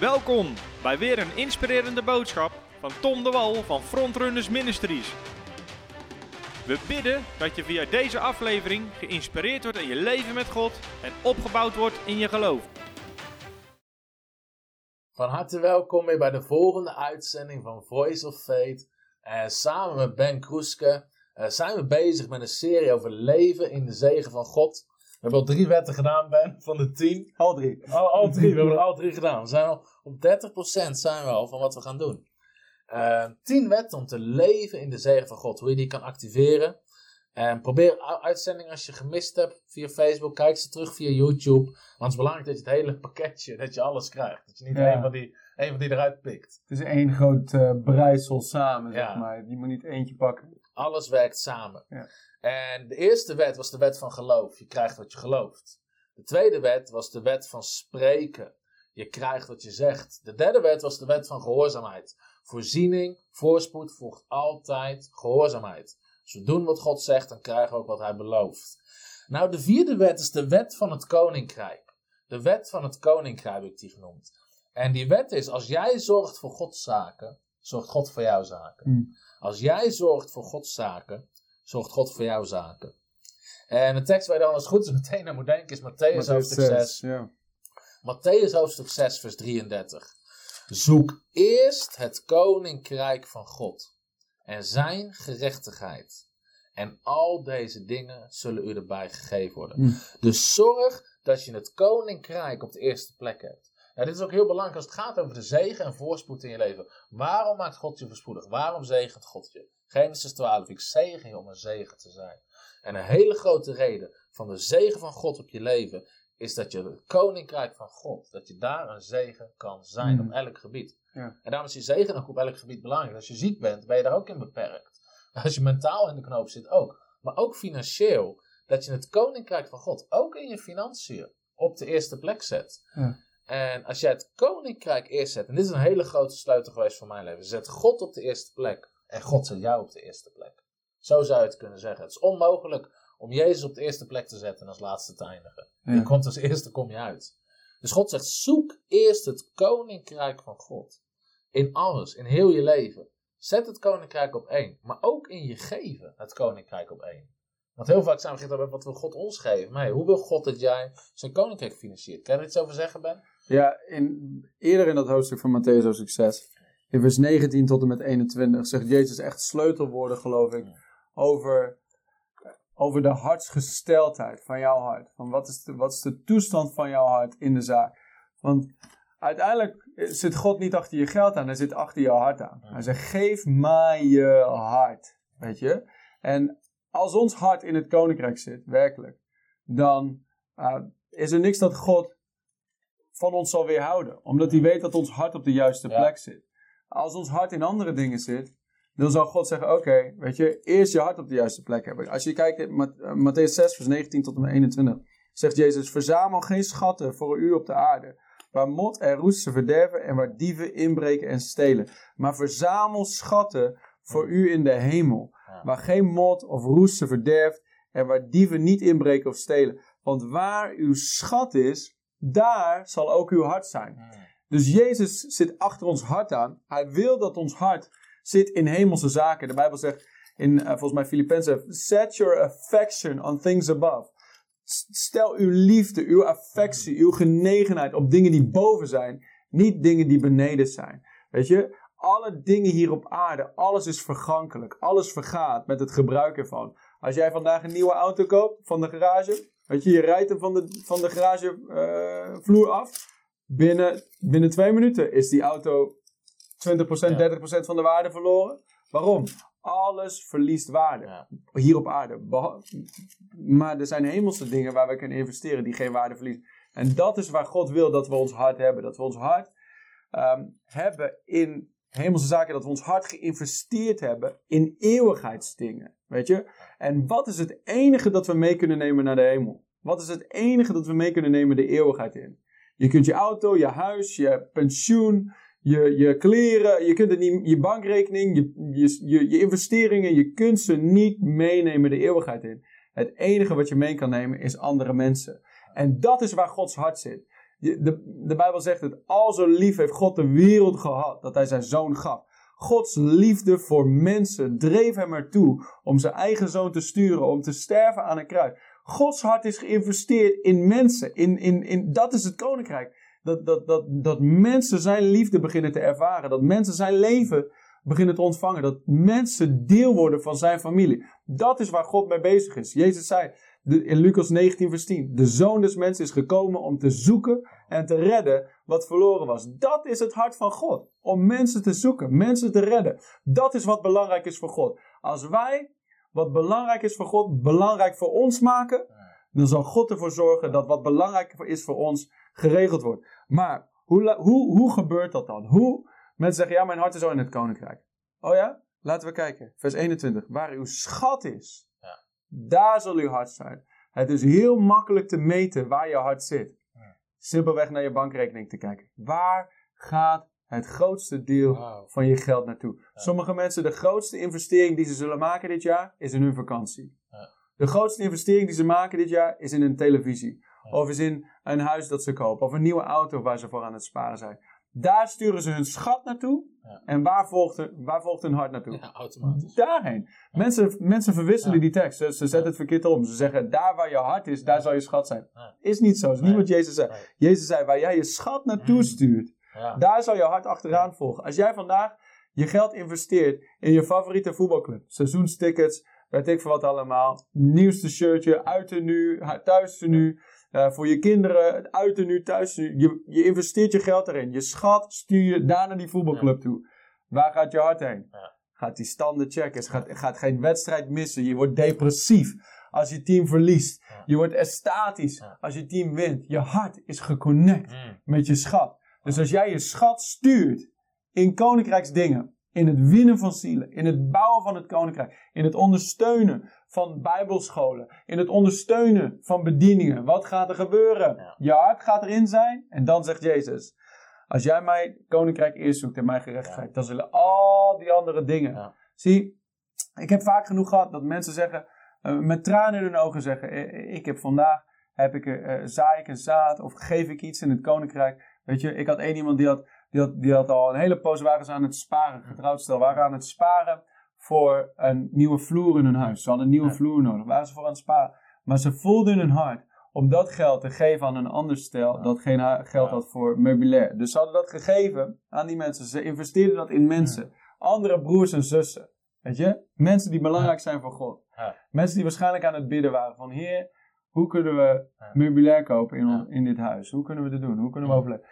Welkom bij weer een inspirerende boodschap van Tom de Wal van Frontrunners Ministries. We bidden dat je via deze aflevering geïnspireerd wordt in je leven met God en opgebouwd wordt in je geloof. Van harte welkom weer bij de volgende uitzending van Voice of Faith. Uh, samen met Ben Kroeske uh, zijn we bezig met een serie over leven in de zegen van God. We hebben al drie wetten gedaan, Ben, van de tien. Al drie. Al, al drie, we hebben er al drie gedaan. We zijn al op 30% zijn we al van wat we gaan doen. Uh, tien wetten om te leven in de zegen van God. Hoe je die kan activeren. En probeer uitzendingen als je gemist hebt via Facebook. Kijk ze terug via YouTube. Want het is belangrijk dat je het hele pakketje, dat je alles krijgt. Dat je niet Ja. een, van die, een van die eruit pikt. Het is één groot eh breisel samen, Ja. zeg maar. Die moet niet eentje pakken. Alles werkt samen. Ja. En de eerste wet was de wet van geloof. Je krijgt wat je gelooft. De tweede wet was de wet van spreken. Je krijgt wat je zegt. De derde wet was de wet van gehoorzaamheid. Voorziening, voorspoed volgt altijd gehoorzaamheid. Als we doen wat God zegt, dan krijgen we ook wat hij belooft. Nou, de vierde wet is de wet van het koninkrijk. De wet van het koninkrijk heb ik die genoemd. En die wet is, als jij zorgt voor Gods zaken, zorgt God voor jouw zaken. Hmm. Als jij zorgt voor Gods zaken, zorgt God voor jouw zaken. En de tekst waar je dan als goed is meteen naar moet denken is Matthäus hoofdstuk 6. Ja. Matthäus hoofdstuk 6 vers 33. Zoek eerst het koninkrijk van God en zijn gerechtigheid. En al deze dingen zullen u erbij gegeven worden. Hmm. Dus zorg dat je het koninkrijk op de eerste plek hebt. Nou, dit is ook heel belangrijk als het gaat over de zegen en voorspoed in je leven. Waarom maakt God je voorspoedig? Waarom zegent God je? Genesis 12, ik zegen je om een zegen te zijn. En een hele grote reden van de zegen van God op je leven is dat je het koninkrijk van God, dat je daar een zegen kan zijn Mm. op elk gebied. Ja. En daarom is die zegen ook op elk gebied belangrijk. Als je ziek bent, ben je daar ook in beperkt. Als je mentaal in de knoop zit, ook. Maar ook financieel, dat je het koninkrijk van God ook in je financiën op de eerste plek zet. Ja. En als jij het koninkrijk eerst zet, en dit is een hele grote sleutel geweest van mijn leven, zet God op de eerste plek en God zet jou op de eerste plek. Zo zou je het kunnen zeggen. Het is onmogelijk om Jezus op de eerste plek te zetten en als laatste te eindigen. Ja. Je komt als eerste, kom je uit. Dus God zegt, zoek eerst het koninkrijk van God. In alles, in heel je leven. Zet het koninkrijk op één. Maar ook in je geven het koninkrijk op één. Want heel vaak zijn we op wat wil God ons geven. Maar hey, hoe wil God dat jij zijn koninkrijk financiert? Kan je er iets over zeggen, Ben? Ja, in, eerder in dat hoofdstuk van Matthäus hoofdstuk 6, in vers 19 tot en met 21, zegt Jezus echt sleutelwoorden, geloof ik, over, over de hartsgesteldheid van jouw hart. Van wat is, de, wat is de toestand van jouw hart in de zaak? Want uiteindelijk zit God niet achter je geld aan, hij zit achter jouw hart aan. Hij zegt, geef mij je hart, weet je. En als ons hart in het koninkrijk zit, werkelijk, dan uh, is er niks dat God van ons zal weerhouden. Omdat hij weet dat ons hart op de juiste Ja. plek zit. Als ons hart in andere dingen zit, dan zal God zeggen, oké, weet je, eerst je hart op de juiste plek hebben. Als je kijkt in Mat- eh, Matthäus 6, vers 19 tot en met 21, zegt Jezus, verzamel geen schatten voor u op de aarde, waar mot en roest ze verderven en waar dieven inbreken en stelen. Maar verzamel schatten voor u in de hemel, waar geen mot of roest ze verderft en waar dieven niet inbreken of stelen. Want waar uw schat is, daar zal ook uw hart zijn. Dus Jezus zit achter ons hart aan. Hij wil dat ons hart zit in hemelse zaken. De Bijbel zegt in, eh, volgens mij Filippenzen, set your affection on things above. Stel uw liefde, uw affectie, uw genegenheid op dingen die boven zijn, niet dingen die beneden zijn. Weet je, alle dingen hier op aarde, alles is vergankelijk, alles vergaat met het gebruik ervan. Als jij vandaag een nieuwe auto koopt van de garage, weet je, je rijdt hem van de, van de garagevloer af, binnen, binnen twee minuten is die auto 20%, Ja. 30% van de waarde verloren. Waarom? Alles verliest waarde. Ja. Hier op aarde. Maar er zijn hemelse dingen waar we kunnen investeren die geen waarde verliezen. En dat is waar God wil dat we ons hart hebben. Dat we ons hart ehm, hebben in hemelse zaken. Dat we ons hart geïnvesteerd hebben in eeuwigheidsdingen. Weet je? En wat is het enige dat we mee kunnen nemen naar de hemel? Wat is het enige dat we mee kunnen nemen de eeuwigheid in? Je kunt je auto, je huis, je pensioen, je, je kleren, je kunt niet, je bankrekening, je, je, je, je investeringen, je kunt ze niet meenemen de eeuwigheid in. Het enige wat je mee kan nemen is andere mensen. En dat is waar Gods hart zit. De, de Bijbel zegt het, al zo lief heeft God de wereld gehad, dat hij zijn zoon gaf. Gods liefde voor mensen dreef hem ertoe om zijn eigen zoon te sturen, om te sterven aan een kruis. Gods hart is geïnvesteerd in mensen, in, in, in, dat is het koninkrijk. Dat, dat, dat, dat mensen zijn liefde beginnen te ervaren, dat mensen zijn leven beginnen te ontvangen, dat mensen deel worden van zijn familie. Dat is waar God mee bezig is. Jezus zei in Lucas 19 vers 10, de zoon des mensen is gekomen om te zoeken en te redden wat verloren was. Dat is het hart van God. Om mensen te zoeken, mensen te redden. Dat is wat belangrijk is voor God. Als wij wat belangrijk is voor God, belangrijk voor ons maken, dan zal God ervoor zorgen dat wat belangrijk is voor ons geregeld wordt. Maar hoe, hoe, hoe gebeurt dat dan? Hoe? Mensen zeggen, ja, mijn hart is al in het koninkrijk. Oh ja? Laten we kijken. Vers 21. Waar uw schat is. Daar zal uw hart zijn. Het is heel makkelijk te meten waar je hart zit. Simpelweg naar je bankrekening te kijken. Waar gaat het grootste deel van je geld naartoe? Sommige mensen, de grootste investering die ze zullen maken dit jaar, is in hun vakantie. Ja. De grootste investering die ze maken dit jaar, is in een televisie. Of is in een huis dat ze kopen. Of een nieuwe auto waar ze voor aan het sparen zijn. Daar sturen ze hun schat naartoe. Ja. En waar volgt, waar volgt hun hart naartoe? Ja, automatisch. Daarheen. Mensen, mensen verwisselen die tekst. Ze, ze zetten het verkeerd om. Ze zeggen, daar waar je hart is, daar zal je schat zijn. Is niet zo. Is niet Nee. wat Jezus zei. Nee. Jezus zei, waar jij je schat naartoe Mm. stuurt, daar zal je hart achteraan volgen. Als jij vandaag je geld investeert in je favoriete voetbalclub, seizoenstickets, weet ik veel wat allemaal, nieuwste shirtje, uiternu, thuistenu, eh voor je kinderen, het uiternu, thuistenu. Je, je investeert je geld erin. Je schat stuur je daar naar die voetbalclub toe. Waar gaat je hart heen? Ja. Gaat die standen checken, gaat, gaat geen wedstrijd missen. Je wordt depressief als je team verliest. Ja. Je wordt estatisch als je team wint. Je hart is geconnect Mm. met je schat. Dus als jij je schat stuurt in koninkrijksdingen, in het winnen van zielen, in het bouwen van het koninkrijk, in het ondersteunen van bijbelscholen, in het ondersteunen van bedieningen, wat gaat er gebeuren? Ja. Je hart gaat erin zijn en dan zegt Jezus, als jij mijn koninkrijk eerst zoekt en mijn gerechtigheid, dan zullen al die andere dingen. Ja. Zie, ik heb vaak genoeg gehad dat mensen zeggen, eh, met tranen in hun ogen zeggen, eh, ik heb vandaag, heb ik, eh, eh, zaai ik een zaad of geef ik iets in het koninkrijk. Weet je, ik had één iemand die had, die had, die had al een hele poos waren ze aan het sparen, getrouwd stel, waren aan het sparen voor een nieuwe vloer in hun huis. Ze hadden een nieuwe Ja. vloer nodig, waren ze voor aan het sparen. Maar ze voelden in hun hart om dat geld te geven aan een ander stel Ja. dat geen geld Ja. had voor meubilair. Dus ze hadden dat gegeven aan die mensen. Ze investeerden dat in mensen. Andere broers en zussen. Weet je? Mensen die belangrijk zijn voor God. Mensen die waarschijnlijk aan het bidden waren van Heer, hoe kunnen we meubilair kopen in, in dit huis? Hoe kunnen we dit doen? Hoe kunnen we Ja. overleven?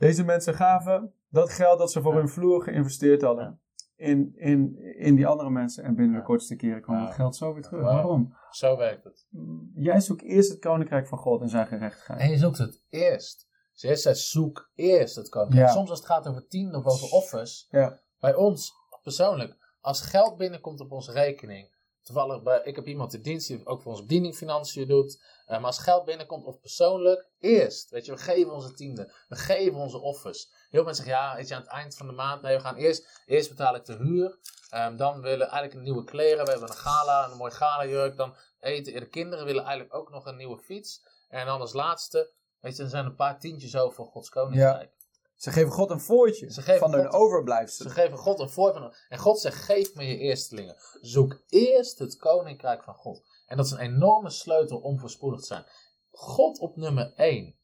Deze mensen gaven dat geld dat ze voor hun vloer geïnvesteerd hadden in, in, in die andere mensen. En binnen de kortste keren kwam het geld zo weer terug. Waarom? Zo werkt het. Jij zoekt eerst het koninkrijk van God en zijn gerechtigheid. En je zoekt het eerst. Jezus zei, zoek eerst het koninkrijk. Ja. Soms als het gaat over tienden of over offers. Ja. Bij ons, persoonlijk, als geld binnenkomt op onze rekening. Toevallig, bij, ik heb iemand in dienst die ook voor onze bediening doet. eh, maar als geld binnenkomt of persoonlijk, eerst. Weet je, we geven onze tienden. We geven onze offers. Heel veel mensen zeggen, ja, weet je, aan het eind van de maand. Nee, we gaan eerst, eerst betaal ik de huur. Ehm, dan willen eigenlijk een nieuwe kleren. We hebben een gala, een mooi gala jurk. Dan eten de kinderen willen eigenlijk ook nog een nieuwe fiets. En dan als laatste, weet je, er zijn een paar tientjes over voor Gods koninkrijk. Ze geven God een voortje Ze geven van hun God- overblijfselen. Ze geven God een voor van. En God zegt: geef me je eerstelingen. Zoek eerst het koninkrijk van God. En dat is een enorme sleutel om voorspoedig te zijn. God op nummer 1.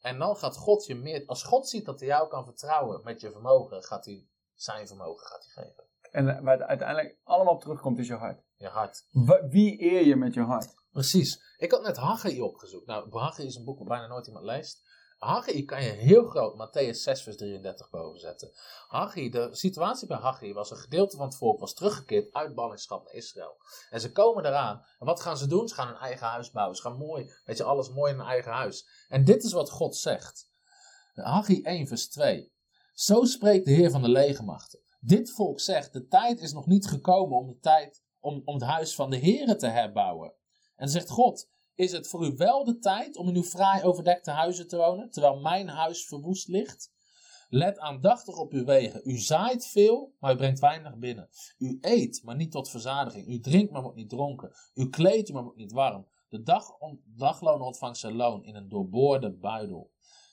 En dan gaat God je meer. Als God ziet dat hij jou kan vertrouwen met je vermogen, gaat hij zijn vermogen gaat hij geven. En waar het uiteindelijk allemaal op terugkomt is je hart. Je hart. Wie eer je met je hart? Precies. Ik had net Haggai opgezocht. Nou, Haggai is een boek waar bijna nooit iemand leest. Haggai kan je heel groot Matthäus 6 vers 33 boven zetten. Haggai, de situatie bij Haggai was een gedeelte van het volk was teruggekeerd uit ballingschap naar Israël. En ze komen eraan. En wat gaan ze doen? Ze gaan een eigen huis bouwen. Ze gaan mooi, weet je, alles mooi in een eigen huis. En dit is wat God zegt. Haggai 1 vers 2. Zo spreekt de Heer van de legermachten. Dit volk zegt, de tijd is nog niet gekomen om, de tijd, om, om het huis van de Heer te herbouwen. En zegt God, is het voor u wel de tijd om in uw fraai overdekte huizen te wonen, terwijl mijn huis verwoest ligt? Let aandachtig op uw wegen. U zaait veel, maar u brengt weinig binnen. U eet, maar niet tot verzadiging. U drinkt, maar wordt niet dronken. U kleedt maar wordt niet warm. De dag on, dagloon ontvangt zijn loon in een doorboorde buidel.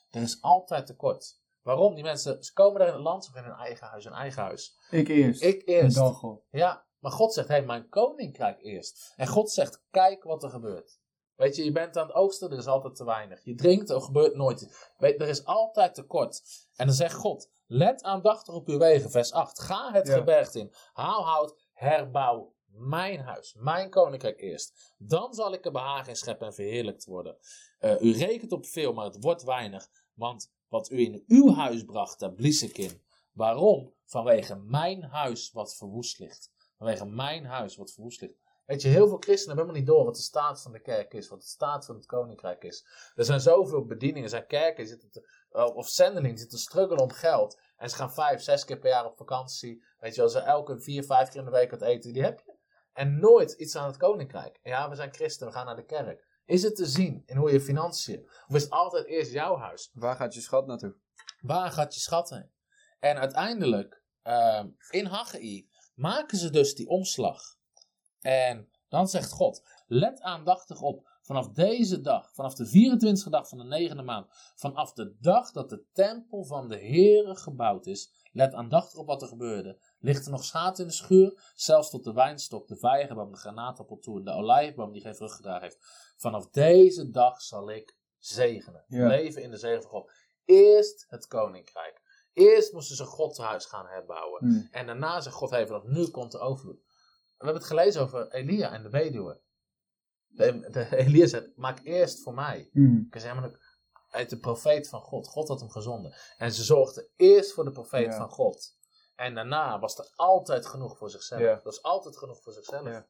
Er is altijd tekort. Waarom? Die mensen, ze komen daar in het land, ze hebben hun eigen huis, hun eigen huis. Ik eerst. Ik eerst. dan God. Ja, maar God zegt, hé, hey, mijn koninkrijk eerst. En God zegt, kijk wat er gebeurt. Weet je, je bent aan het oogsten, er is altijd te weinig. Je drinkt, er gebeurt nooit iets. Weet, er is altijd tekort. En dan zegt God, let aandachtig op uw wegen, vers 8. Ga het Ja. gebergte in, haal hout, herbouw mijn huis, mijn koninkrijk eerst. Dan zal ik er behagen in scheppen en verheerlijkt worden. Eh, u rekent op veel, maar het wordt weinig. Want wat u in uw huis bracht, daar blies ik in. Waarom? Vanwege mijn huis wat verwoest ligt. Vanwege mijn huis wat verwoest ligt. Weet je, heel veel christenen hebben helemaal niet door wat de staat van de kerk is, wat de staat van het koninkrijk is. Er zijn zoveel bedieningen, er zijn kerken zitten te, eh, of zendelingen zitten te struggelen om geld. En ze gaan vijf, zes keer per jaar op vakantie. Weet je, als ze elke vier, vijf keer in de week wat eten, die heb je. En nooit iets aan het koninkrijk. Ja, we zijn christen, we gaan naar de kerk. Is het te zien in hoe je financiën? Of is het altijd eerst jouw huis? Waar gaat je schat naartoe? Waar gaat je schat heen? En uiteindelijk, ehm, in Haggai, maken ze dus die omslag. En dan zegt God, let aandachtig op, vanaf deze dag, vanaf de 24e dag van de negende maand, vanaf de dag dat de tempel van de Heere gebouwd is, let aandachtig op wat er gebeurde. Ligt er nog schaat in de schuur, zelfs tot de wijnstok, de vijgenboom, de granaatappeltoer en de olijfboom die geen vrucht gedragen heeft. Vanaf deze dag zal ik zegenen. Ja. Leven in de zegen van God. Eerst het koninkrijk. Eerst moesten ze Gods huis gaan herbouwen. Hmm. En daarna zegt God even nu komt de overvloed. We hebben het gelezen over Elia en de weduwe. De, de, Elia zegt, maak eerst voor mij. Hmm. Ik zei, maar hij is de profeet van God. God had hem gezonden. En ze zorgden eerst voor de profeet Ja. van God. En daarna was er altijd genoeg voor zichzelf. Ja. Er was altijd genoeg voor zichzelf. Ja.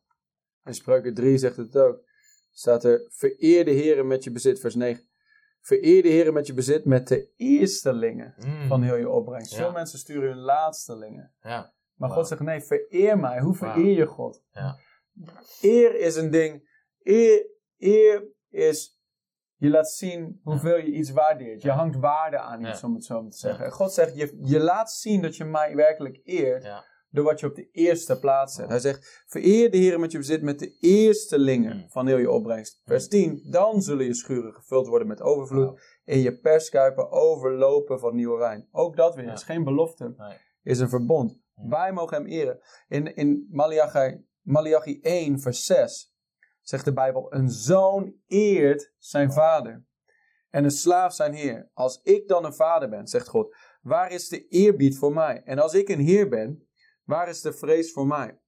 In Spreuken 3 zegt het ook. Staat er, vereer de Heer met je bezit, vers 9. Vereer de Heer met je bezit met de eerstelingen Mm. van heel je opbrengst. Veel mensen sturen hun laatstelingen. Ja. Maar. God zegt, nee, vereer mij. Hoe vereer je God? Ja. Eer is een ding. Eer, eer is, je laat zien hoeveel je iets waardeert. Je hangt waarde aan iets, om het zo maar te zeggen. En God zegt, je, je laat zien dat je mij werkelijk eert. Door wat je op de eerste plaats zet. Hij zegt, vereer de Heer met je bezit met de eerstelingen Mm. van heel je opbrengst. Vers 10, dan zullen je schuren gevuld worden met overvloed. En je perskuipen overlopen van nieuwe wijn. Ook dat weer, Ja. is geen belofte. Nee. Is een verbond. Wij mogen hem eren. In, in Malachi, Malachi 1 vers 6 zegt de Bijbel, een zoon eert zijn vader. En een slaaf zijn heer. Als ik dan een vader ben, zegt God, waar is de eerbied voor mij? En als ik een heer ben, waar is de vrees voor mij?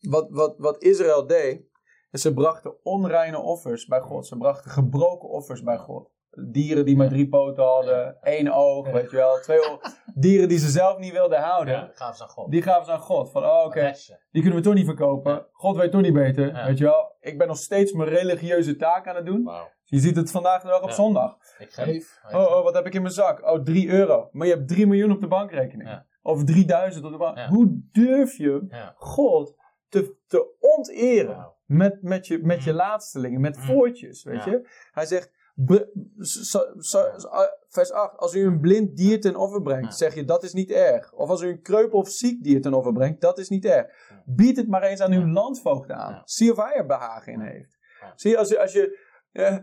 Wat, wat, wat Israël deed, is ze brachten onreine offers bij God. Ze brachten gebroken offers bij God. Dieren die maar drie poten hadden, één oog, Ja. weet je wel. Twee ogen. Dieren die ze zelf niet wilden houden. Ja, gaaf ze aan God. Die gaven ze aan God. Van, oh, oké, die kunnen we toch niet verkopen. Ja. God weet toch niet beter, Ja. weet je wel. Ik ben nog steeds mijn religieuze taak aan het doen. Je ziet het vandaag de dag op Ja. zondag. Ik geef. Oh, oh, wat heb ik in mijn zak? Oh, 3 euro. Maar je hebt 3 miljoen op de bankrekening. Ja. Of 3000 op de bank. Ja. Hoe durf je Ja. God te, te onteren met, met, je, met je Mm. laatstelingen, met Mm. voortjes, weet Ja. je? Hij zegt, vers 8, als u een blind dier ten offer brengt, zeg je dat is niet erg. Of als u een kreupel of ziek dier ten offer brengt, dat is niet erg. Bied het maar eens aan uw landvoogd aan. Zie of hij er behagen in heeft. Zie je, als, je- als je... eh,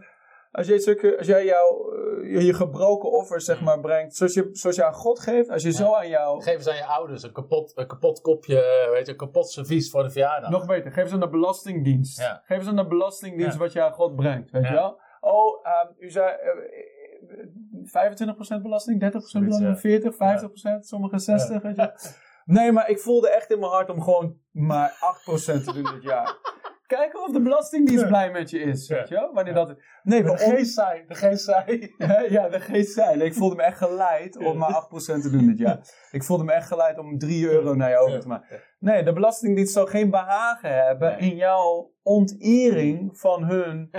als, jij zulke, als jij jouw, eh, je, je gebroken offers zeg maar brengt, zoals je, zoals je aan God geeft, als je Ja. zo aan jou... Geef eens aan je ouders een kapot, een kapot kopje, eh, weet je, een kapot servies voor de verjaardag. Nog beter, geef ze aan de belastingdienst. Ja. Geef ze aan de belastingdienst Ja. wat je aan God brengt, weet je wel? Oh, ehm, u zei eh, eh, 25% belasting, 30% Zoiets, belasting, ja. 40, 50%, sommige 60, weet je Nee, maar ik voelde echt in mijn hart om gewoon maar 8% te doen dit jaar. Kijken of de belastingdienst Ja. blij met je is, Ja. weet je wel? Wanneer dat... Nee, De geest zei, de geest zei. ja, de geest zei. Nee, Ik voelde me echt geleid om maar 8% te doen dit jaar. Ik voelde me echt geleid om 3 euro naar je over te maken. Nee, de Belastingdienst zal geen behagen hebben in jouw ontering van hun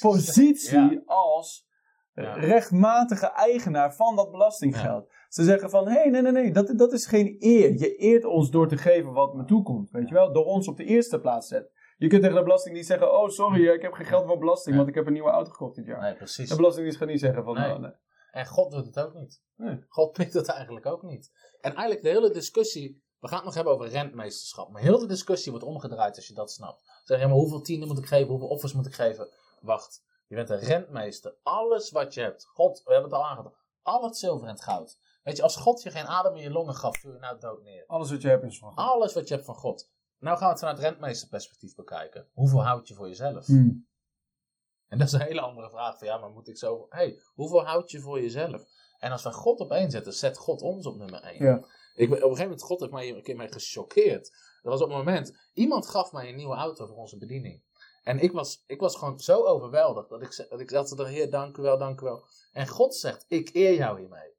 positie Ja. als Ja. rechtmatige eigenaar van dat belastinggeld. Ze zeggen van, hé, hey, nee, nee, nee, dat, dat is geen eer. Je eert ons door te geven wat me toekomt, weet je wel? Door ons op de eerste plaats te zetten. Je kunt tegen de Belastingdienst zeggen, oh, sorry, ik heb geen geld voor belasting, want ik heb een nieuwe auto gekocht dit jaar. Nee, precies. De Belastingdienst gaat niet zeggen van, Nee. oh, nee. En God doet het ook niet. Nee. God pikt het eigenlijk ook niet. En eigenlijk de hele discussie, we gaan het nog hebben over rentmeesterschap, maar heel de discussie wordt omgedraaid als je dat snapt. Zeg je, maar hoeveel tienden moet ik geven, hoeveel offers moet ik geven? Wacht, Je bent een rentmeester. Alles wat je hebt. God, we hebben het al aangedaan. Al het zilver en het goud. Weet je, als God je geen adem in je longen gaf, viel je nou dood neer. Alles wat je hebt is van God. Alles wat je hebt van God. Nou gaan we het vanuit rentmeesterperspectief bekijken. Hoeveel houd je voor jezelf? Hmm. En dat is een hele andere vraag van ja, maar moet ik zo... hey, hoeveel houd je voor jezelf? En als we God op één zetten, zet God ons op nummer één. Ja. Ik, op een gegeven moment, God heeft mij een keer mij gechoqueerd. Dat was op het moment, iemand gaf mij een nieuwe auto voor onze bediening. En ik was, ik was gewoon zo overweldigd dat ik, dat ik de Heer, dank u wel, dank u wel. En God zegt, ik eer jou hiermee.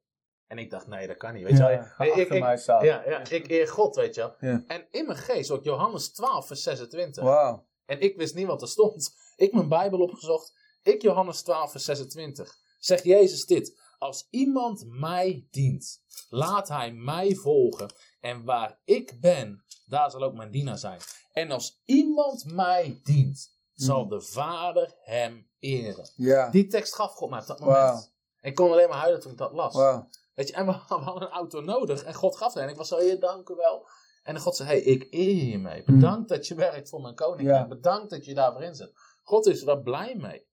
En ik dacht, nee, dat kan niet. Weet je wel. ik, ik- mij ja, ja, ik eer God, weet je wel. Ja. En in mijn geest, ook Johannes 12, vers 26. Wauw. En ik wist niet wat er stond. Ik mijn Bijbel opgezocht. Ik Johannes 12, vers 26. Zegt Jezus dit. Als iemand mij dient, laat hij mij volgen. En waar ik ben, daar zal ook mijn dienaar zijn. En als iemand mij dient, zal de Vader hem eren. Ja. Die tekst gaf God mij op dat moment. Ik kon alleen maar huilen toen ik dat las. Weet je, en we, we hadden een auto nodig. En God gaf er. En ik was zo, heer, dank u wel. En God zei, hey, ik eer je mee. Bedankt dat je werkt voor mijn koninkrijk. Ja. Bedankt dat je daarvoor inzet. God is er daar blij mee.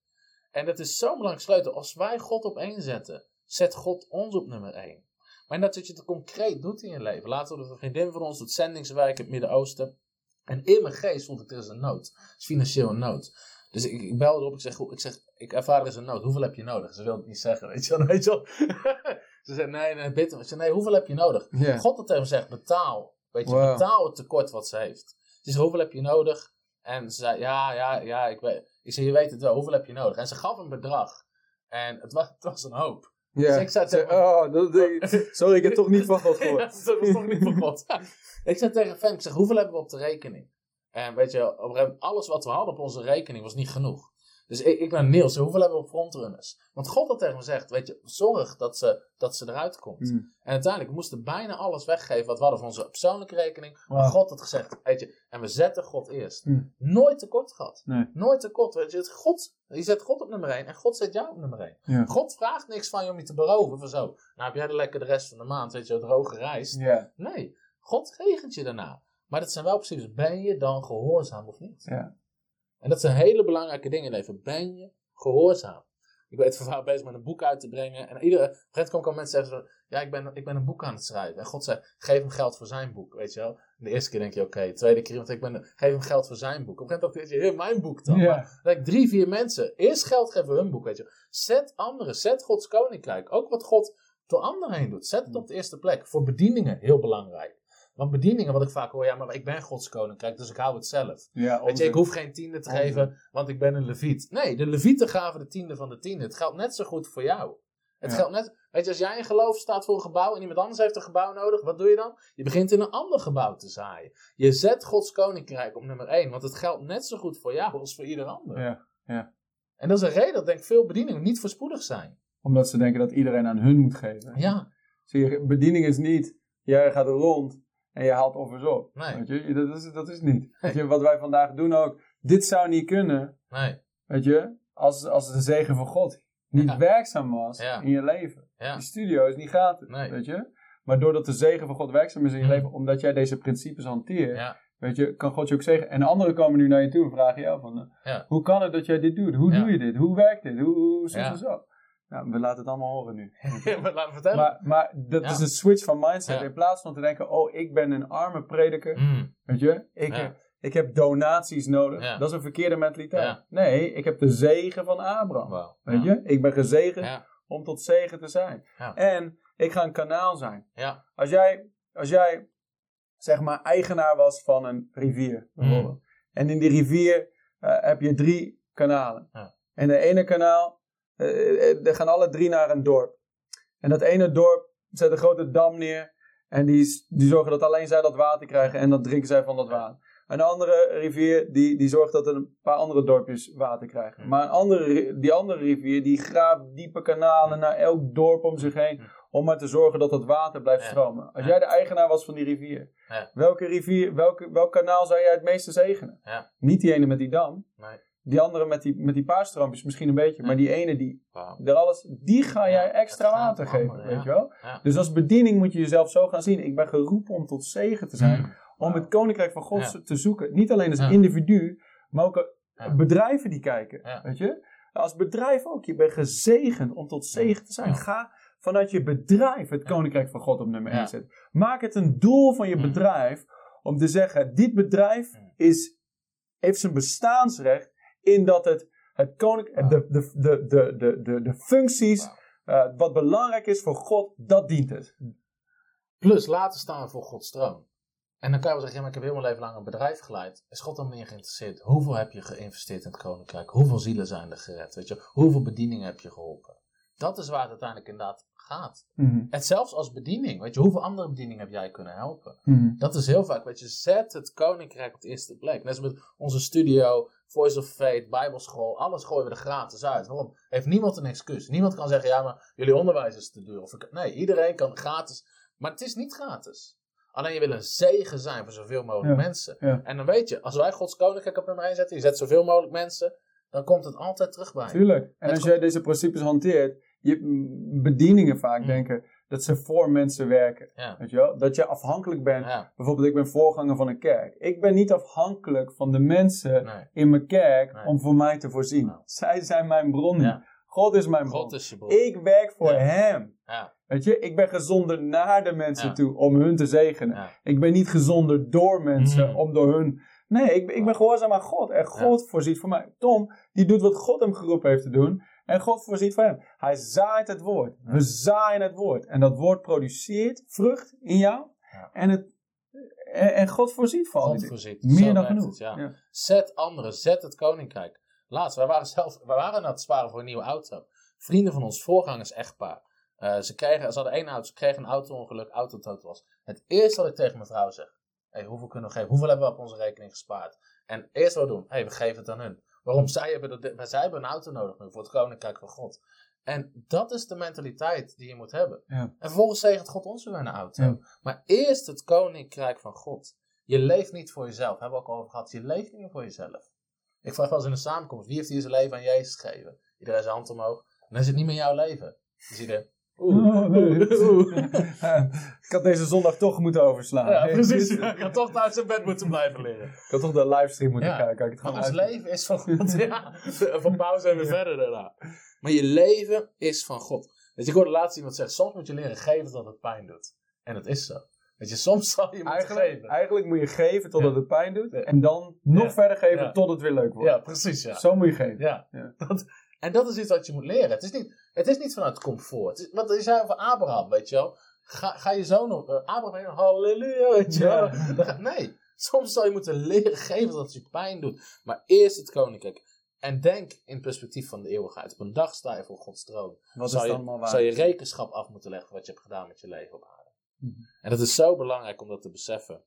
En het is zo'n belangrijk sleutel. Als wij God op één zetten, zet God ons op nummer één. Maar net dat je het concreet doet in je leven. Laten we de vriendin van ons doet zendingswerk in het Midden-Oosten. En in mijn geest voelde ik, er is een nood. Het is financieel een nood. Dus ik, ik belde erop, ik zeg, ik zeg, ik ervaar er is een nood. Hoeveel heb je nodig? Ze wilde het niet zeggen, weet je wel. Weet je wel. Ze zei, nee, nee, bid. Ik zei, nee, hoeveel heb je nodig? God had tegen me gezegd, betaal. Weet je, Wow. betaal het tekort wat ze heeft. Ze zei, hoeveel heb je nodig? En ze zei, ja, ja, ja, ik weet. Ik zei, je weet het wel, hoeveel heb je nodig? En ze gaf een bedrag. En het was, het was een hoop. Ja. Dus ik Zeg, tegen- oh, dat, sorry, ik heb toch niet van God Ja, gehoord. dat was toch niet van ik zei tegen Fem, ik zeg, hoeveel hebben we op de rekening? En weet je, op een gegeven moment, alles wat we hadden op onze rekening was niet genoeg. Dus ik, ik naar Niels, hoeveel hebben we op frontrunners? Want God had tegen me gezegd, weet je, zorg dat ze, dat ze eruit komt. Hmm. En uiteindelijk, we moesten bijna alles weggeven wat we hadden van onze persoonlijke rekening. Maar. God had gezegd, weet je, en we zetten God eerst. Hmm. Nooit tekort gehad. Nee. Nooit tekort. Weet je, het God, je zet God op nummer 1 en God zet jou op nummer 1. Ja. God vraagt niks van je om je te beroven. Van zo, nou heb jij er lekker de rest van de maand, weet je, droge. Ja. Nee, God regent je daarna. Maar dat zijn wel precies, ben je dan gehoorzaam of niet? Ja. En dat zijn hele belangrijke dingen in leven. Ben je gehoorzaam? Ik ben het vaak bezig met een boek uit te brengen. En iedere, gegeven moment komen al mensen zeggen ja, ik ben, ik ben een boek aan het schrijven. En God zegt, geef hem geld voor zijn boek, weet je wel. En de eerste keer denk je, oké. De tweede keer, want ik ben, geef hem geld voor zijn boek. Op een gegeven moment ik, "Heer, mijn boek dan. Ja. Maar dan denk ik, drie, vier mensen. Eerst geld geven voor hun boek, weet je wel. Zet anderen, zet Gods koninkrijk. Ook wat God door anderen heen doet. Zet het op de eerste plek. Voor bedieningen, heel belangrijk. Want bedieningen, wat ik vaak hoor, ja, maar ik ben Gods koninkrijk, dus ik hou het zelf. Ja, Weet je, ik hoef geen tiende te Onzin. geven, want ik ben een leviet. Nee, de levieten gaven de tiende van de tiende. Het geldt net zo goed voor jou. Het Ja. geldt net, weet je, als jij in geloof staat voor een gebouw en iemand anders heeft een gebouw nodig, wat doe je dan? Je begint in een ander gebouw te zaaien. Je zet Gods koninkrijk op nummer één, want het geldt net zo goed voor jou als voor ieder ander. Ja. En dat is een reden dat denk ik veel bedieningen niet voorspoedig zijn. Omdat ze denken dat iedereen aan hun moet geven. Ja, Zie je, bediening is niet, jij gaat er rond en je haalt offers op. Nee. Weet je, dat is, dat is niet. Weet je, wat wij vandaag doen ook, dit zou niet kunnen, nee, weet je, als, als de zegen van God niet Ja. werkzaam was Ja. in je leven. ja, Die studio is niet gratis, Nee. weet je. Maar doordat de zegen van God werkzaam is in je Mm. leven, omdat jij deze principes hanteert, weet je, kan God je ook zeggen. En de anderen komen nu naar je toe en vragen jou van, eh, hoe kan het dat jij dit doet? Hoe doe je dit? Hoe werkt dit? Hoe, hoe zo, Ja. zo, zo? Nou, we laten het allemaal horen nu. maar laten we vertellen. Maar, maar dat Ja. is een switch van mindset. Ja. In plaats van te denken, oh, ik ben een arme prediker. Mm, Weet je, ik, Ja. heb, ik heb donaties nodig. Ja. Dat is een verkeerde mentaliteit. Ja. Nee, ik heb de zegen van Abraham. Weet ja. je, ik ben gezegend Ja, om tot zegen te zijn. Ja. En ik ga een kanaal zijn. ja, Als jij, als jij, zeg maar, eigenaar was van een rivier. Mm. En in die rivier eh, heb je drie kanalen. Ja. En de ene kanaal, er gaan alle drie naar een dorp. En dat ene dorp zet een grote dam neer. En die, die zorgen dat alleen zij dat water krijgen. En dan drinken zij van dat water. Een andere rivier, die, die zorgt dat een paar andere dorpjes water krijgen. Maar een andere, die andere rivier, die graaft diepe kanalen naar elk dorp om zich heen. Om maar te zorgen dat het water blijft stromen. Als jij de eigenaar was van die rivier. Welke rivier, welke, welk kanaal zou jij het meeste zegenen? Ja. Niet die ene met die dam. Die andere met die, met die misschien een beetje. Maar die ene die er alles, die ga jij extra water geven, weet je wel? Dus als bediening moet je jezelf zo gaan zien. Ik ben geroepen om tot zegen te zijn. Mm, Om het koninkrijk van God te zoeken. Niet alleen als individu, maar ook bedrijven die kijken. Weet je? Als bedrijf ook. Je bent gezegend om tot zegen te zijn. Ga vanuit je bedrijf het koninkrijk van God op nummer Ja. 1 zetten. Maak het een doel van je Mm. bedrijf om te zeggen: dit bedrijf is, heeft zijn bestaansrecht in dat het, het koninkrijk, Wauw. de, de, de, de, de, de, de functies, eh, wat belangrijk is voor God, dat dient het. Plus, later staan voor Gods troon. En dan kan je wel zeggen, ja, maar ik heb heel mijn leven lang een bedrijf geleid. Is God dan meer geïnteresseerd? Hoeveel heb je geïnvesteerd in het koninkrijk? Hoeveel zielen zijn er gered? Weet je? Hoeveel bedieningen heb je geholpen? Dat is waar het uiteindelijk inderdaad gaat. Mhm. En zelfs als bediening, weet je, hoeveel andere bedieningen heb jij kunnen helpen? Mhm. Dat is heel vaak, weet je, zet het koninkrijk op de eerste plek. Net als met onze studio, Voice of Faith, Bijbelschool, alles gooien we er gratis uit. Waarom? Heeft niemand een excuus. Niemand kan zeggen, ja, maar jullie onderwijs is te duur. Of ik- nee, iedereen kan gratis. Maar het is niet gratis. Alleen je wil een zegen zijn voor zoveel mogelijk Ja, mensen. ja. En dan weet je, als wij Gods koninkrijk op nummer 1 zetten, je zet zoveel mogelijk mensen, dan komt het altijd terug bij je. Tuurlijk. En Het als jij deze principes hanteert, je bedieningen vaak Mm. denken dat ze voor mensen werken. Ja. Weet je wel? Dat je afhankelijk bent. Ja, Bijvoorbeeld, ik ben voorganger van een kerk. Ik ben niet afhankelijk van de mensen nee. in mijn kerk Nee. om voor mij te voorzien. Nou. Zij zijn mijn bron. Ja. God is mijn bron. God is bron. Ik werk voor hem. Ja, Weet je, ik ben gezonder naar de mensen toe om hun te zegenen. Ik ben niet gezonder door mensen Mm. om door hun. Nee, ik, ben- ik ben gehoorzaam aan God. En God voorziet voor mij. Tom, die doet wat God hem geroepen heeft te doen. En God voorziet voor hem. Hij zaait het woord. We zaaien het woord. En dat woord produceert vrucht in jou. Ja. En, het, en, en God voorziet voor God voorziet. Meer Zo dan genoeg. het, ja. Ja. Zet anderen, zet het koninkrijk. Laatst, wij waren zelf, wij waren aan het sparen voor een nieuwe auto. Vrienden van ons, voorgangers, echtpaar. Eh, ze, kregen, ze hadden één auto, ze kregen een auto-ongeluk, autototo was. Het eerste wat ik tegen mijn vrouw zeg, hey, hoeveel kunnen we geven? Hoeveel hebben we op onze rekening gespaard? En het eerste wat we doen, hey, we geven het aan hun. Waarom? Zij hebben, dat, zij hebben een auto nodig nu voor het koninkrijk van God. En dat is de mentaliteit die je moet hebben. Ja. En vervolgens zegent God ons weer een auto. Ja. Maar eerst het koninkrijk van God. Je leeft niet voor jezelf. Hebben we ook al over gehad. Je leeft niet meer voor jezelf. Ik vraag wel eens in een samenkomst. Wie heeft hier zijn leven aan Jezus gegeven? Iedereen zijn hand omhoog. En dan is het niet meer jouw leven. Je ziet Oh. Oeh. ik had deze zondag toch moeten overslaan. Ja, precies. Je had toch thuis in bed moeten blijven liggen. Ik had toch de livestream moeten Ja. kijken. Ik het ons uit- leven is van God. Ja. Van pauze en weer verder daarna. Maar je leven is van God. Dus ik hoorde laatst iemand zeggen, soms moet je leren geven dat het pijn doet. En dat is zo. Weet je, soms zal je moeten Eigenlijk, geven. eigenlijk moet je geven totdat Ja. het pijn doet. En dan nog verder geven tot het weer leuk wordt. Ja, precies ja. Zo moet je geven. Ja. Ja. Dat, en dat is iets wat je moet leren. Het is niet, het is niet vanuit comfort. Is, wat je zei over Abraham, weet je wel. Ga, ga je zo nog... eh, Abraham, halleluja, weet je wel. Ja. Nee, soms zal je moeten leren geven dat het je pijn doet. Maar eerst het koninkrijk. En denk in perspectief van de eeuwigheid. Op een dag sta je voor Gods troon. Wat Zou is je, waar? zou je rekenschap af moeten leggen wat je hebt gedaan met je leven op aarde. Mhm. En dat is zo belangrijk om dat te beseffen.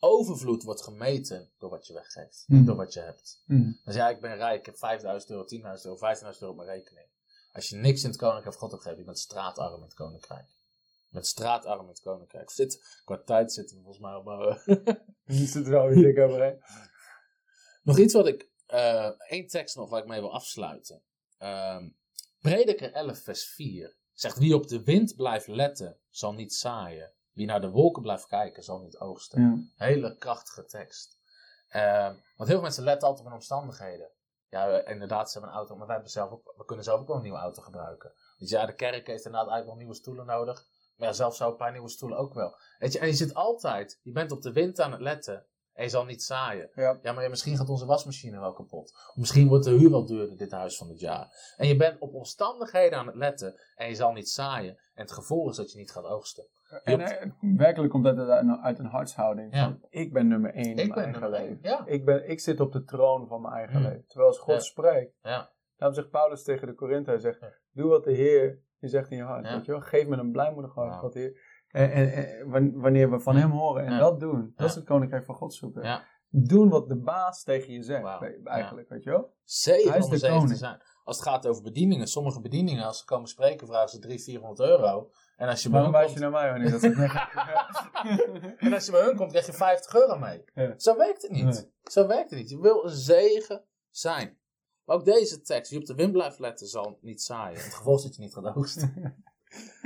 Overvloed wordt gemeten door wat je weggeeft. Niet door wat je hebt. Mhm. Dus ja, ik ben rijk, ik heb 5000 euro, 10.000 euro, 15.000 euro op mijn rekening. Als je niks in het koninkrijk van God hebt gegeven, je bent straatarm in het koninkrijk. Je bent straatarm in het koninkrijk. Zit, qua tijd zitten we volgens mij op... Je zit er wel weer dik overheen. nog iets wat ik... eh één tekst nog waar ik mee wil afsluiten. Ehm Prediker 11 vers 4 zegt... Wie op de wind blijft letten, zal niet zaaien. Wie naar de wolken blijft kijken, zal niet oogsten. Ja. Hele krachtige tekst. Ehm, want heel veel mensen letten altijd op hun omstandigheden. Ja, inderdaad, ze hebben een auto, maar wij hebben zelf ook, we kunnen zelf ook wel een nieuwe auto gebruiken. Dus ja, de kerk heeft inderdaad eigenlijk nog nieuwe stoelen nodig. Maar ja, zelf zou een paar nieuwe stoelen ook wel. Weet je, en je zit altijd, je bent op de wind aan het letten en je zal niet zaaien. Ja. Ja, maar misschien gaat onze wasmachine wel kapot. Of misschien wordt de huur wel duurder dit huis van dit jaar. En je bent op omstandigheden aan het letten en je zal niet zaaien. En het gevolg is dat je niet gaat oogsten. En eh, werkelijk komt dat uit een, uit een hartshouding. Ja. Van, ik ben nummer één in Ik mijn ben eigen leven. Ja. Ik, ben, ik zit op de troon van mijn eigen Mm. leven. Terwijl als God Ja. spreekt. Ja. Daarom zegt Paulus tegen de Korinthe, hij zegt, Ja. doe wat de Heer je zegt in je hart. Ja. Weet je wel? Geef met een blijmoedig hart wat de Heer... En, en, en wan- wanneer we van hem horen en Ja. dat doen, dat is het koninkrijk van God zoeken. Ja. Doen wat de baas tegen je zegt, eigenlijk, weet je wel? Zegen Hij is om de koning. zijn. Als het gaat over bedieningen, sommige bedieningen, als ze komen spreken, vragen ze 300, 400 euro. En als je bij Waarom hun wijs je komt, naar mij wanneer dat en als je bij hun komt, krijg je 50 euro mee. Ja. Zo werkt het niet. Nee. Zo werkt het niet. Je wil een zegen zijn. Maar ook deze tekst, wie op de wind blijft letten, zal niet zaaien. Het gevolg is dat je niet gaat oogsten.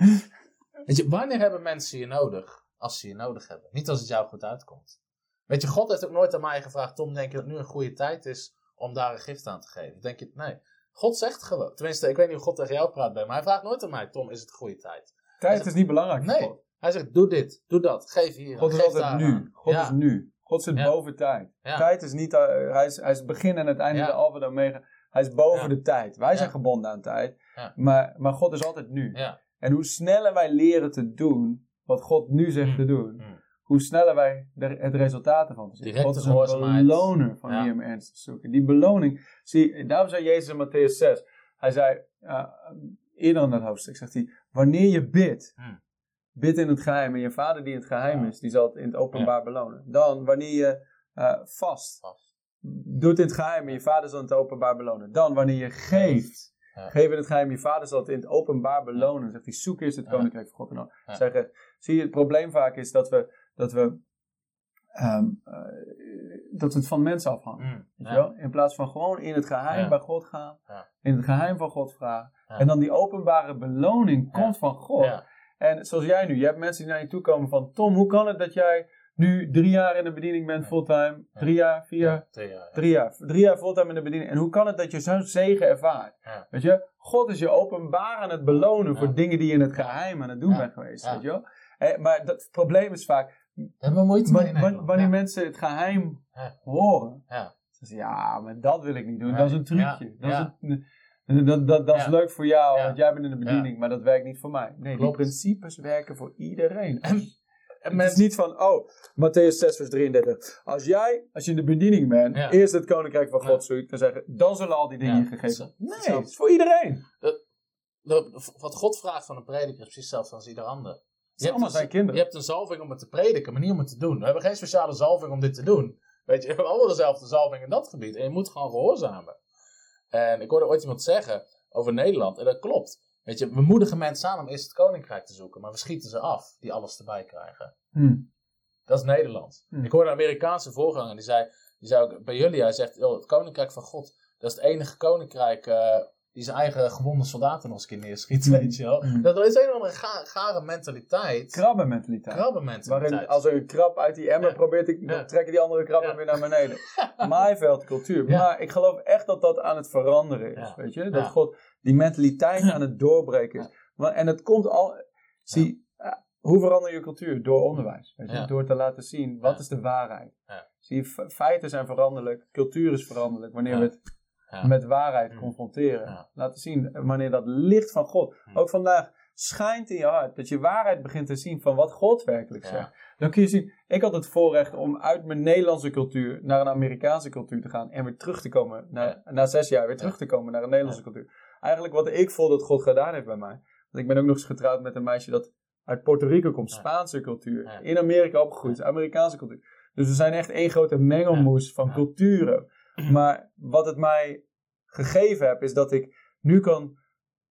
Weet je, wanneer hebben mensen je nodig? Als ze je nodig hebben. Niet als het jou goed uitkomt. Weet je, God heeft ook nooit aan mij gevraagd, Tom, denk je dat nu een goede tijd is om daar een gift aan te geven? Denk je, nee. God zegt gewoon, tenminste, ik weet niet hoe God tegen jou praat, Ben, maar hij vraagt nooit aan mij, Tom, is het de goede tijd? Tijd is niet belangrijk Nee, God. hij zegt, doe dit, doe dat, geef hier, God is geef altijd nu. aan. God ja. is nu. God zit Ja. boven tijd. Ja. Tijd is niet, eh, hij, is, hij is het begin en het einde, de alfa en omega. Hij is boven de tijd. Wij zijn gebonden aan tijd. Maar, maar God is altijd nu. Ja. En hoe sneller wij leren te doen wat God nu zegt Mm. te doen, Mm. hoe sneller wij de, het resultaat ervan zien. Directe God is een beloner van wie hem ernstig zoeken. Die beloning, zie, daarom zei Jezus in Matthäus 6, hij zei, uh, eerder in dat hoofdstuk, zegt hij, wanneer je bidt, Mm. bid in het geheim en je vader die in het geheim Ja. is, die zal het in het openbaar belonen. Dan, wanneer je uh, vast, Vast. doe het in het geheim en je vader zal het in het openbaar belonen. Dan, wanneer je geeft, Ja. Geef in het geheim, je vader zal het in het openbaar belonen. Zegt hij, zoek eerst het koninkrijk van God. En dan zeggen, zie je, het probleem vaak is dat we, dat we, ehm, eh, dat we het van mensen afhangen. Mm. Ja. wel? In plaats van gewoon in het geheim Ja. bij God gaan. Ja. In het geheim van God vragen. En dan die openbare beloning komt van God. En zoals jij nu, je hebt mensen die naar je toe komen van... Tom, hoe kan het dat jij nu drie jaar in de bediening bent fulltime? Drie jaar, vier jaar? Drie jaar. Drie jaar fulltime in de bediening. En hoe kan het dat je zo'n zegen ervaart? Weet je? God is je openbaar aan het belonen voor dingen die je in het geheim aan het doen bent geweest. Weet je wel? Eh, maar dat het probleem is vaak... Hebben moeite wanneer mensen het geheim horen... Ja. Ze, ja, maar dat wil ik niet doen. Dat is een trucje. Dat, is, een- dat, dat, dat is Ja. leuk voor jou, Ja. want jij bent in de bediening. Maar dat werkt niet voor mij. Nee, Klopt. die principes werken voor iedereen. En- het men- is niet van, oh, Matthäus 6 vers 33. Als jij, als je in de bediening bent, Ja. eerst het koninkrijk van Ja. God zoekt, dan zeggen, dan zullen al die dingen Ja, je gegeven worden. Nee, het is voor iedereen. De- wat God vraagt van een prediker is precies hetzelfde als ieder ander. Je hebt, allemaal een, zijn kinderen. je hebt een zalving om het te prediken, maar niet om het te doen. We hebben geen speciale zalving om dit te doen. Weet je, we hebben allemaal dezelfde zalving in dat gebied. En je moet gewoon gehoorzamen. En ik hoorde ooit iemand zeggen over Nederland, en dat klopt. Weet je, we moedigen mensen aan om eerst het koninkrijk te zoeken, maar we schieten ze af die alles erbij krijgen. Hm. Dat is Nederland. Hmm. Ik hoorde een Amerikaanse voorganger, die zei, die zei ook bij jullie, hij zegt, "Joh, het koninkrijk van God, dat is het enige koninkrijk eh, die zijn eigen gewonde soldaten nog eens een keer neerschiet, Hmm. weet je wel. Hmm. Dat is een of andere ga, gare mentaliteit. Krabbenmentaliteit. Krabbenmentaliteit. Waarin als er een krab uit die emmer Ja. probeert, ik, dan trekken die andere krabben Ja. weer naar beneden. Maaiveldcultuur. Maar ik geloof echt dat dat aan het veranderen is. Weet je? Dat. God die mentaliteit aan het doorbreken is. En het komt al. Zie, eh, hoe verander je cultuur? Door onderwijs. Weet je? Ja. Door te laten zien wat is de waarheid. Zie, feiten zijn veranderlijk, cultuur is veranderlijk. Wanneer we het Ja. met waarheid Mm. confronteren. Ja. Laten zien wanneer dat licht van God. Mm. Ook vandaag schijnt in je hart. Dat je waarheid begint te zien van wat God werkelijk zegt. Dan kun je zien, ik had het voorrecht om uit mijn Nederlandse cultuur naar een Amerikaanse cultuur te gaan. En weer terug te komen, na, na zes jaar weer terug te komen naar een Nederlandse cultuur. Eigenlijk wat ik voel dat God gedaan heeft bij mij. Want ik ben ook nog eens getrouwd met een meisje dat uit Puerto Rico komt. Spaanse cultuur. In Amerika opgegroeid. Amerikaanse cultuur. Dus we zijn echt één grote mengelmoes van culturen. Maar wat het mij gegeven heeft, is dat ik nu kan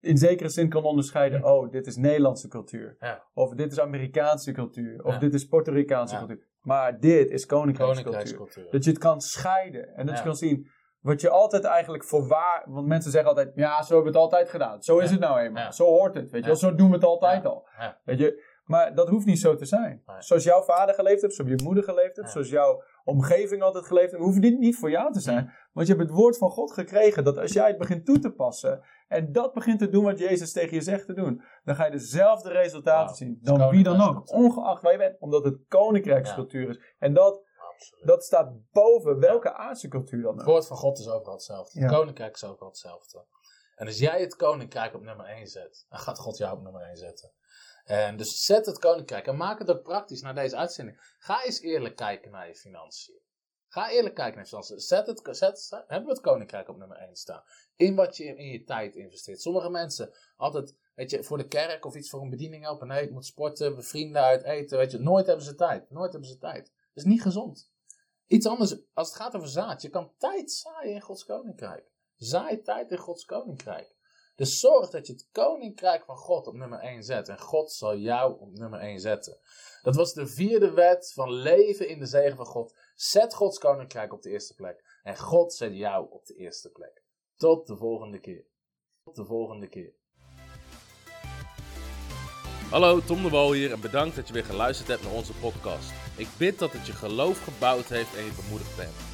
in zekere zin kan onderscheiden. Ja. Oh, dit is Nederlandse cultuur. Ja. Of dit is Amerikaanse cultuur. Of Ja. dit is Puerto Ricaanse Ja. cultuur. Maar dit is koninkrijkscultuur. Dat je het kan scheiden. En dat je kan zien wat je altijd eigenlijk voor waar... Want mensen zeggen altijd, ja, zo hebben we het altijd gedaan. Zo is het nou eenmaal. Zo hoort het. Weet je wel, zo doen we het altijd al. Weet je, maar dat hoeft niet zo te zijn. Nee. Zoals jouw vader geleefd heeft, zoals je moeder geleefd Ja. zoals jouw omgeving altijd geleefd heeft, hoeft dit niet voor jou te zijn. Want je hebt het woord van God gekregen dat als jij het begint toe te passen en dat begint te doen wat Jezus tegen je zegt te doen, dan ga je dezelfde resultaten zien. Het Dan wie dan ook, ongeacht waar je bent, omdat het koninkrijkscultuur is. En dat, Absoluut. dat staat boven welke aardse cultuur dan Het ook. woord van God is overal hetzelfde. Het koninkrijk is overal hetzelfde. En als jij het koninkrijk op nummer 1 zet, dan gaat God jou op nummer 1 zetten. En dus zet het koninkrijk en maak het ook praktisch naar deze uitzending. Ga eens eerlijk kijken naar je financiën. Ga eerlijk kijken naar je financiën. Zet het, zet, zet- hebben we het koninkrijk op nummer 1 staan. In wat je in je tijd investeert. Sommige mensen altijd, weet je, voor de kerk of iets voor een bediening helpen. Nee, ik moet sporten, vrienden uit eten. Weet je, nooit hebben ze tijd. Nooit hebben ze tijd. Dat is niet gezond. Iets anders, als het gaat over zaad, je kan tijd zaaien in Gods koninkrijk. Zaai tijd in Gods koninkrijk. Dus zorg dat je het koninkrijk van God op nummer 1 zet. En God zal jou op nummer 1 zetten. Dat was de vierde wet van leven in de zegen van God. Zet Gods koninkrijk op de eerste plek. En God zet jou op de eerste plek. Tot de volgende keer. Tot de volgende keer. Hallo, Tom de Wol hier en bedankt dat je weer geluisterd hebt naar onze podcast. Ik bid dat het je geloof gebouwd heeft en je bemoedigd bent.